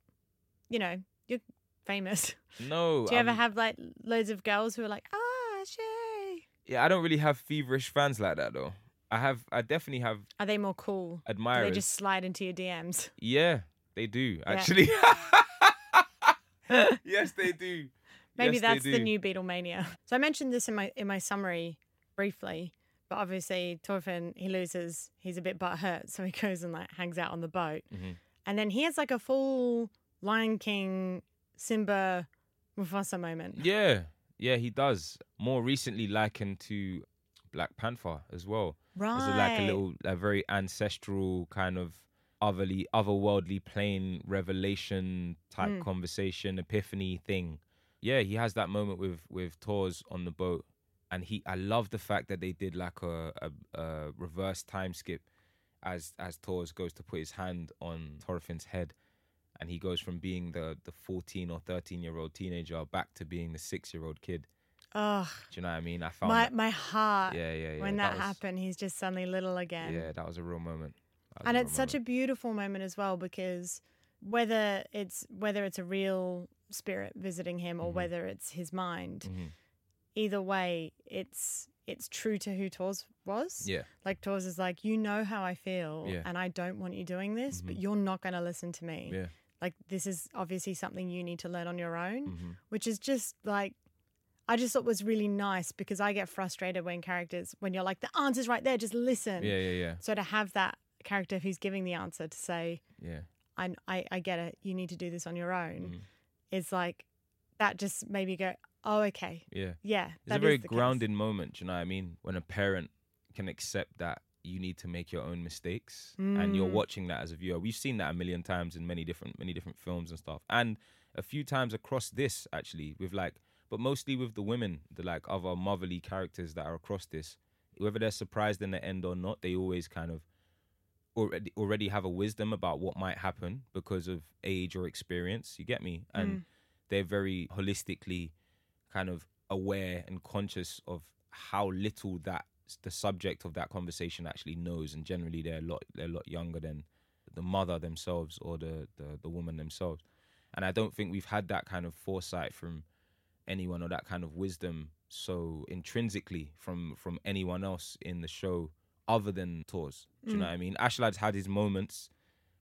Speaker 2: you know, you're famous. [laughs]
Speaker 1: no.
Speaker 2: Do you ever have like loads of girls who are like, ah, Shay?
Speaker 1: Yeah, I don't really have feverish fans like that though. I have, I definitely have
Speaker 2: Are they more cool? Do
Speaker 1: admirers.
Speaker 2: they just slide into your DMs?
Speaker 1: Yeah, they do actually. [laughs] [laughs] yes, they do.
Speaker 2: Maybe
Speaker 1: Yes,
Speaker 2: that's the new Beatlemania. [laughs] So I mentioned this in my in my summary briefly, but obviously Thorfinn he loses. He's a bit butthurt, so he [laughs] goes and like hangs out on the boat,
Speaker 1: Mhm.
Speaker 2: and then he has like a full Lion King Simba Mufasa moment.
Speaker 1: Yeah, yeah, he does. More recently likened to Black Panther as well.
Speaker 2: Right.
Speaker 1: It's like a little, a very ancestral kind of otherly, otherworldly plane revelation type
Speaker 2: Mm.
Speaker 1: conversation, epiphany thing. Yeah, he has that moment with with Thors on the boat, and he. I love the fact that they did like a a, a reverse time skip, as as Thors goes to put his hand on Thorfinn's head, and he goes from being the the fourteen or thirteen year old teenager back to being the six year old kid.
Speaker 2: Ugh,
Speaker 1: Do you know what I mean? I found
Speaker 2: my
Speaker 1: that-
Speaker 2: my heart
Speaker 1: yeah, yeah, yeah.
Speaker 2: when that,
Speaker 1: was-
Speaker 2: happened. He's just suddenly little again.
Speaker 1: Yeah, that was a real moment.
Speaker 2: And
Speaker 1: a
Speaker 2: it's
Speaker 1: real
Speaker 2: such a beautiful moment as well because whether it's whether it's a real spirit visiting him or
Speaker 1: Mhm.
Speaker 2: whether it's his mind
Speaker 1: Mhm.
Speaker 2: either way it's it's true to who Thors was
Speaker 1: Yeah,
Speaker 2: like Thors is like you know how I feel
Speaker 1: Yeah.
Speaker 2: and I don't want you doing this but
Speaker 1: Mhm.
Speaker 2: you're not going to listen to me
Speaker 1: yeah.
Speaker 2: like this is obviously something you need to learn on your own
Speaker 1: hmm
Speaker 2: which is just like I just thought was really nice because I get frustrated when characters when you're like the answer's right there just listen
Speaker 1: Yeah, yeah, yeah,
Speaker 2: so to have that character who's giving the answer to say,
Speaker 1: yeah.
Speaker 2: I, I, I get it, you need to do this on your own,
Speaker 1: Mhm.
Speaker 2: Is like, that just made me go, oh, okay.
Speaker 1: Yeah.
Speaker 2: Yeah.
Speaker 1: It's
Speaker 2: that
Speaker 1: a very
Speaker 2: the case."
Speaker 1: grounding moment, you know what I mean? When a parent can accept that you need to make your own mistakes and you're
Speaker 2: Mm.
Speaker 1: watching that as a viewer. We've seen that a million times in many different many different films and stuff. And a few times across this actually with like but mostly with the women, the like other motherly characters that are across this. Whether they're surprised in the end or not, they always kind of already already have a wisdom about what might happen because of age or experience. You get me? And
Speaker 2: Mm.
Speaker 1: they're very holistically kind of aware and conscious of how little that the subject of that conversation actually knows and generally they're a lot they're a lot younger than the mother themselves or the, the the woman themselves and i don't think we've had that kind of foresight from anyone or that kind of wisdom so intrinsically from from anyone else in the show other than Thors. Do you know
Speaker 2: Mm.
Speaker 1: what I mean? Ashlad's had his moments.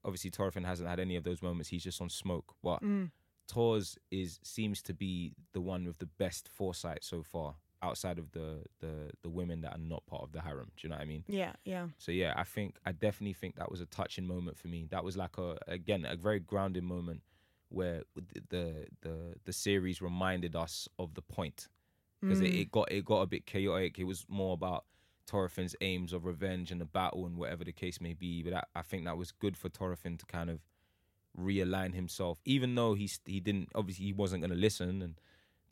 Speaker 1: Obviously, Thorfinn hasn't had any of those moments. He's just on smoke. But
Speaker 2: Mm.
Speaker 1: Thors is seems to be the one with the best foresight so far, outside of the the the women that are not part of the harem. Do you know what I mean?
Speaker 2: Yeah. Yeah.
Speaker 1: So yeah, I think I definitely think that was a touching moment for me. That was like a again a very grounding moment where the the the, the series reminded us of the point because it,
Speaker 2: Mm.
Speaker 1: it got it got a bit chaotic. It was more about Thorfinn's aims of revenge and the battle and whatever the case may be. But that, I think that was good for Thorfinn to kind of realign himself, even though he's he didn't obviously he wasn't going to listen and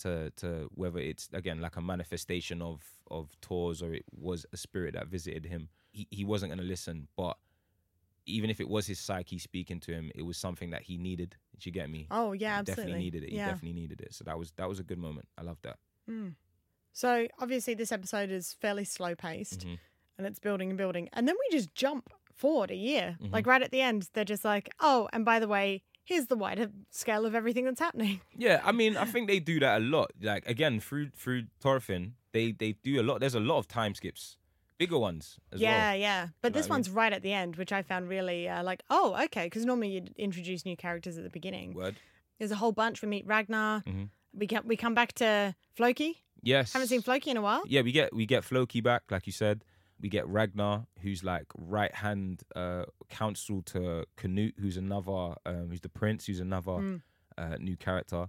Speaker 1: to to whether it's again like a manifestation of of Thors or it was a spirit that visited him. He he wasn't going to listen, but even if it was his psyche speaking to him, it was something that he needed. Did you get me?
Speaker 2: Oh yeah,
Speaker 1: he
Speaker 2: absolutely.
Speaker 1: definitely needed it. He
Speaker 2: Yeah.
Speaker 1: definitely needed it. So that was that was a good moment. I love that.
Speaker 2: Mm. So obviously this episode is fairly slow paced
Speaker 1: Mhm.
Speaker 2: and it's building and building. And then we just jump forward a year.
Speaker 1: Mhm.
Speaker 2: Like right at the end, they're just like, oh, and by the way, here's the wider scale of everything that's happening. [laughs]
Speaker 1: Yeah, I mean, I think they do that a lot. Like again, through through Thorfinn, they they do a lot. There's a lot of time skips, bigger ones as
Speaker 2: yeah,
Speaker 1: well.
Speaker 2: yeah. But
Speaker 1: know
Speaker 2: this
Speaker 1: what I mean?
Speaker 2: one's right at the end, which I found really uh, like, oh, okay. Because normally you'd introduce new characters at the beginning.
Speaker 1: Word.
Speaker 2: There's a whole bunch. We meet Ragnar.
Speaker 1: Mhm.
Speaker 2: We come we come back to Floki.
Speaker 1: Yes.
Speaker 2: Haven't seen Floki in a while.
Speaker 1: Yeah, we get we get Floki back, like you said. We get Ragnar, who's like right hand uh, counsel to Canute, who's another, um, who's the prince, who's another
Speaker 2: Mm.
Speaker 1: uh, new character.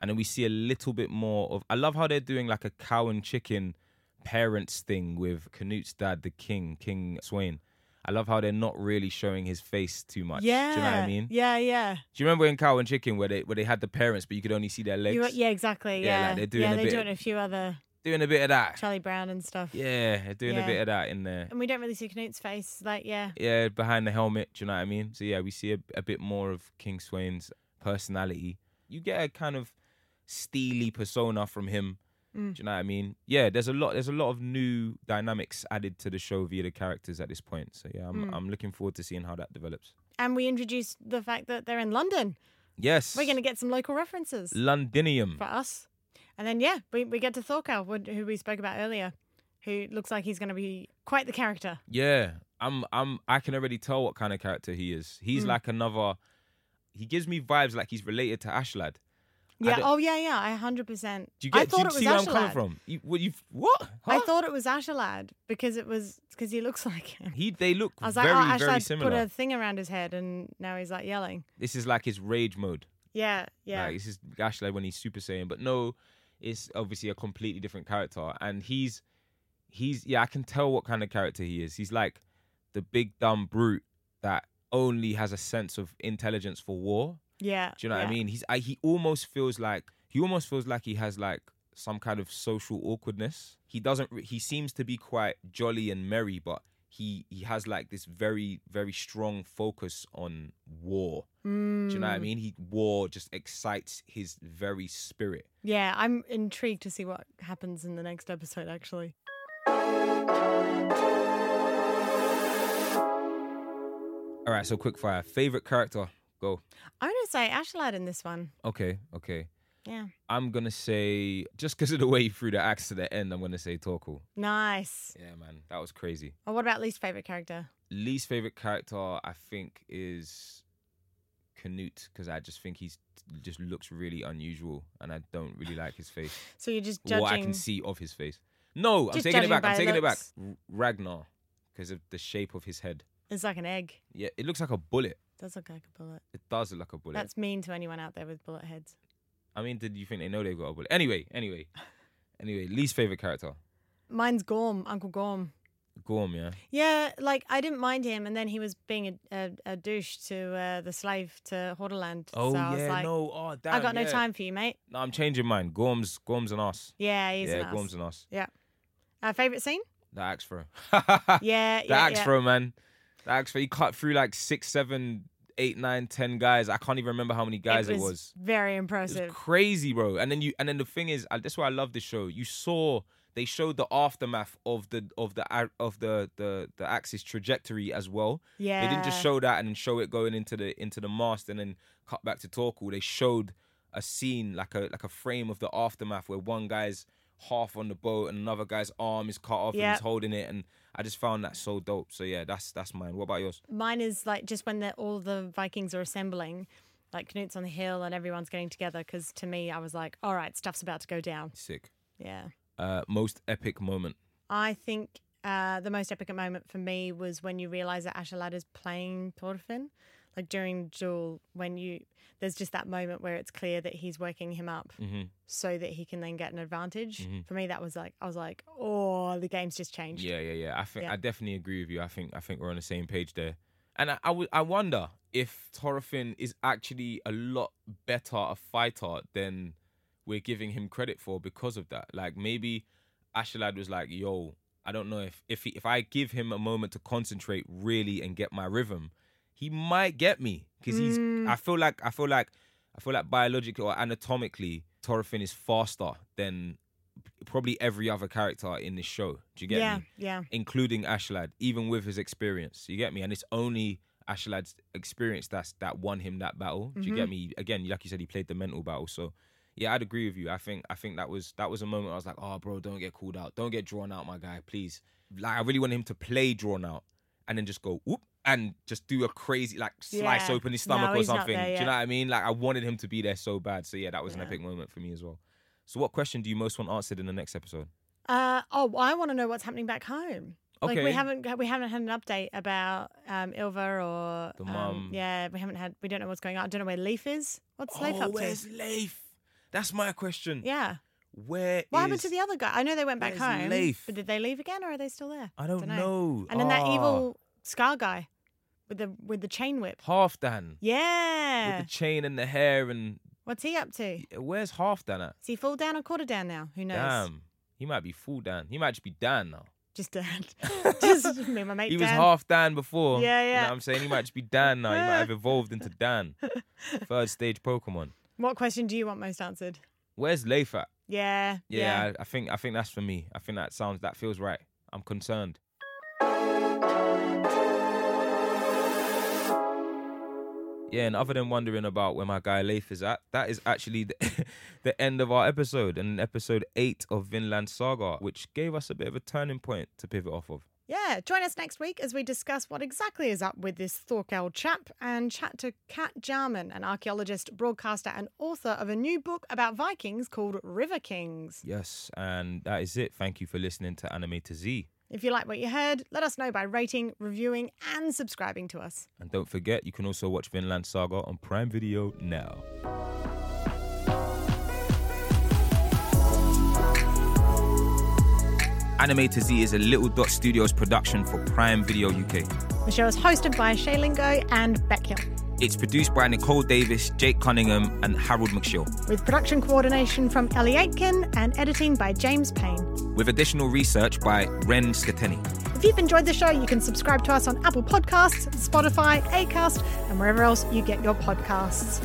Speaker 1: And then we see a little bit more of. I love how they're doing like a cow and chicken parents thing with Canute's dad, the king, King Swain. I love how they're not really showing his face too much.
Speaker 2: Yeah.
Speaker 1: Do you know what I mean?
Speaker 2: Yeah, yeah.
Speaker 1: Do you remember in Cow and Chicken where they where they had the parents, but you could only see their legs?
Speaker 2: You, yeah, exactly.
Speaker 1: Yeah,
Speaker 2: Yeah,
Speaker 1: like they're doing
Speaker 2: yeah,
Speaker 1: a
Speaker 2: they
Speaker 1: bit-
Speaker 2: do it in a few other
Speaker 1: Doing a bit of that.
Speaker 2: Charlie Brown and stuff.
Speaker 1: Yeah, they're doing
Speaker 2: Yeah.
Speaker 1: a bit of that in there.
Speaker 2: And we don't really see Knute's face. Like, yeah.
Speaker 1: yeah, behind the helmet. Do you know what I mean? So yeah, we see a, a bit more of King Sweyn's personality. You get a kind of steely persona from him.
Speaker 2: Mm.
Speaker 1: Do you know what I mean? Yeah, there's a lot. There's a lot of new dynamics added to the show via the characters at this point. So yeah, I'm
Speaker 2: Mm.
Speaker 1: I'm looking forward to seeing how that develops.
Speaker 2: And we introduced the fact that they're in London.
Speaker 1: Yes,
Speaker 2: We're going to get some local references
Speaker 1: Londinium.
Speaker 2: for us. And then, yeah, we, we get to Thorkell, who- who we spoke about earlier, who looks like he's going to be quite the character.
Speaker 1: Yeah, I'm. I'm. I can already tell what kind of character he is. He's
Speaker 2: Mm.
Speaker 1: like another. He gives me vibes like he's related to Ashlad.
Speaker 2: Yeah. Oh, yeah, yeah. I 100%.
Speaker 1: Do you get?
Speaker 2: I
Speaker 1: do you
Speaker 2: it was
Speaker 1: see where I'm coming from? You, what you? What?
Speaker 2: I
Speaker 1: Huh?
Speaker 2: thought it was Ashlad because it was because he looks [laughs] like him.
Speaker 1: he. They look
Speaker 2: I was
Speaker 1: very,
Speaker 2: like, oh,
Speaker 1: very
Speaker 2: Ashlad
Speaker 1: similar.
Speaker 2: put a thing around his head and now he's like yelling.
Speaker 1: This is like his rage mode.
Speaker 2: Yeah, yeah.
Speaker 1: Like, this is Ashlad when he's Super Saiyan, but no, it's obviously a completely different character, and he's he's yeah, I can tell what kind of character he is. He's like the big dumb brute that only has a sense of intelligence for war.
Speaker 2: Yeah.
Speaker 1: Do you know
Speaker 2: yeah.
Speaker 1: what I mean? He's I, he almost feels like he almost feels like he has like some kind of social awkwardness. He doesn't. He seems to be quite jolly and merry, but he he has like this very very strong focus on war. Do you know what I
Speaker 2: Mm.
Speaker 1: mean? He war just excites his very spirit.
Speaker 2: Yeah, I'm intrigued to see what happens in the next episode, actually.
Speaker 1: All right, so quick fire. Favorite character? Go.
Speaker 2: I'm going to say Ashlad in this one.
Speaker 1: Okay, okay.
Speaker 2: Yeah.
Speaker 1: I'm gonna say just because of the way he threw the axe to the end, I'm gonna say Thorkell.
Speaker 2: Nice.
Speaker 1: Yeah, man, that was crazy.
Speaker 2: Well, what about least favorite character?
Speaker 1: least favorite character I think is Canute because I just think he's just looks really unusual and I don't really like his face. [sighs]
Speaker 2: So you're just
Speaker 1: What I can see of his face. No, I'm taking it back. I'm taking it back. Ragnar because of the shape of his head.
Speaker 2: It's like an egg.
Speaker 1: Yeah, it looks like a bullet.
Speaker 2: Does look like a bullet.
Speaker 1: It does look like a bullet.
Speaker 2: That's mean to anyone out there with bullet heads.
Speaker 1: I mean, did you think they know they've got a bullet? Anyway, anyway, [laughs] anyway. Least favorite character,
Speaker 2: Mine's Gorm, Uncle Gorm.
Speaker 1: Gorm. Yeah.
Speaker 2: Yeah, like I didn't mind him, and then he was being a, a, a douche to uh, the slave to Horderland.
Speaker 1: Oh
Speaker 2: so I was
Speaker 1: yeah,
Speaker 2: like,
Speaker 1: no. Oh damn.
Speaker 2: I got no time for you, mate.
Speaker 1: No, I'm changing mine. Gorm's, Gorm's an us.
Speaker 2: Yeah, he's
Speaker 1: yeah,
Speaker 2: an ass.
Speaker 1: Gorm's an us.
Speaker 2: Uh, favorite scene?
Speaker 1: The axe throw. [laughs]
Speaker 2: Yeah,
Speaker 1: the
Speaker 2: yeah,
Speaker 1: axe
Speaker 2: yeah.
Speaker 1: throw, man. The axe. He cut through like six, seven, eight, nine, ten guys. I can't even remember how many guys it was.
Speaker 2: Very
Speaker 1: It was
Speaker 2: impressive.
Speaker 1: crazy, bro. And then you, and then the thing is, that's why I love this show. You saw they showed the aftermath of the of the of the the the axis trajectory as well.
Speaker 2: yeah,
Speaker 1: They didn't just show that and then show it going into the into the mast and then cut back to Thorkell. They showed a scene like a like a frame of the aftermath where one guy's half on the boat and another guy's arm is cut off and he's holding it and I just found that so dope. So yeah, that's that's mine. What about yours?
Speaker 2: Mine is like just when the, all the Vikings are assembling, like Knut's on the hill and everyone's getting together. Because to me, I was like, all right, stuff's about to go down.
Speaker 1: Sick.
Speaker 2: Yeah.
Speaker 1: Uh, most epic moment.
Speaker 2: I think uh, the most epic moment for me was when you realize that Ashlad is playing Thorfinn. Like during Duel, when you there's just that moment where it's clear that he's working him up
Speaker 1: hmm
Speaker 2: so that he can then get an advantage.
Speaker 1: Mhm.
Speaker 2: For me, that was like I was like, oh, the game's just changed.
Speaker 1: Yeah, yeah, yeah. I think
Speaker 2: Yeah.
Speaker 1: I definitely agree with you. I think I think we're on the same page there. And I I would- I wonder if Thorfinn is actually a lot better a fighter than we're giving him credit for because of that. Like maybe Ashlad was like, "Yo, I don't know if if he, if I give him a moment to concentrate really and get my rhythm, he might get me because he's.
Speaker 2: Mm.
Speaker 1: I feel like I feel like I feel like biologically or anatomically, Thorfinn is faster than probably every other character in this show. Do you get
Speaker 2: yeah,
Speaker 1: me?
Speaker 2: yeah. Yeah.
Speaker 1: Including Ashlad, even with his experience. You get me? And it's only Ashlad's experience that's that won him that battle. Do you
Speaker 2: Mm-hmm.
Speaker 1: get me? Again, like you said, he played the mental battle. So yeah, I'd agree with you. I think I think that was that was a moment I was like, oh bro, don't get called out. Don't get drawn out, my guy, please. Like I really wanted him to play drawn out and then just go whoop and just do a crazy like slice
Speaker 2: Yeah.
Speaker 1: open his
Speaker 2: No,
Speaker 1: stomach or something. Do you know what I mean? Like I wanted him to be there so bad. So yeah, that was an epic moment for me as well. So what question do you most want answered in the next episode?
Speaker 2: Uh, oh, I want to know what's happening back home.
Speaker 1: Okay.
Speaker 2: Like we haven't we haven't had an update about um, Ylva or
Speaker 1: The
Speaker 2: um,
Speaker 1: mum.
Speaker 2: yeah, we haven't had. We don't know what's going on. I don't know where Leif is. What's Leif
Speaker 1: oh,
Speaker 2: up
Speaker 1: where's
Speaker 2: to?
Speaker 1: Leif? That's my question.
Speaker 2: Yeah.
Speaker 1: Where
Speaker 2: What happened to the other guy? I know they went back home.
Speaker 1: Leif?
Speaker 2: But did they leave again, or are they still there?
Speaker 1: I don't
Speaker 2: Dunno.
Speaker 1: know.
Speaker 2: And then that
Speaker 1: Ah,
Speaker 2: evil Scar guy with the with the chain whip.
Speaker 1: Half Dan
Speaker 2: Yeah.
Speaker 1: with the chain and the hair and
Speaker 2: What's he up to?
Speaker 1: where's Half Dan at?
Speaker 2: Is he full down or quarter down now? Who knows?
Speaker 1: Damn, he might be full Dan. He might just be Dan now.
Speaker 2: Just Dan. [laughs] Just me and my mate
Speaker 1: He was half Dan before.
Speaker 2: Yeah,
Speaker 1: You know
Speaker 2: yeah.
Speaker 1: what I'm saying? He might just be Dan now. He might have evolved into Dan. [laughs] Third stage Pokemon.
Speaker 2: What question do you want most answered?
Speaker 1: Where's Leif at?
Speaker 2: Yeah.
Speaker 1: Yeah, I, I think I think that's for me. I think that sounds that feels right. I'm concerned. Yeah, and other than wondering about where my guy Leif is at, that is actually the, [laughs] the end of our episode and episode eight of Vinland Saga, which gave us a bit of a turning point to pivot off of.
Speaker 2: Yeah, join us next week as we discuss what exactly is up with this Thorkell chap and chat to Cat Jarman, an archaeologist, broadcaster, and author of a new book about Vikings called River Kings.
Speaker 1: Yes, and that is it. Thank you for listening to Anime to Z.
Speaker 2: If you like what you heard, let us know by rating, reviewing, and subscribing to us.
Speaker 1: And don't forget, you can also watch Vinland Saga on Prime Video now. Anime to Z is a Little Dot Studios production for Prime Video UK.
Speaker 2: The show is hosted by Shay Lingo and Beck Hill,
Speaker 1: It's produced by Nicole Davis, Jake Cunningham, and Harold McShill,
Speaker 2: with production coordination from Ellie Aitken and editing by James Payne.
Speaker 1: with additional research by Ren Skateni.
Speaker 2: If you've enjoyed the show, you can subscribe to us on Apple Podcasts, Spotify, Acast, and wherever else you get your podcasts.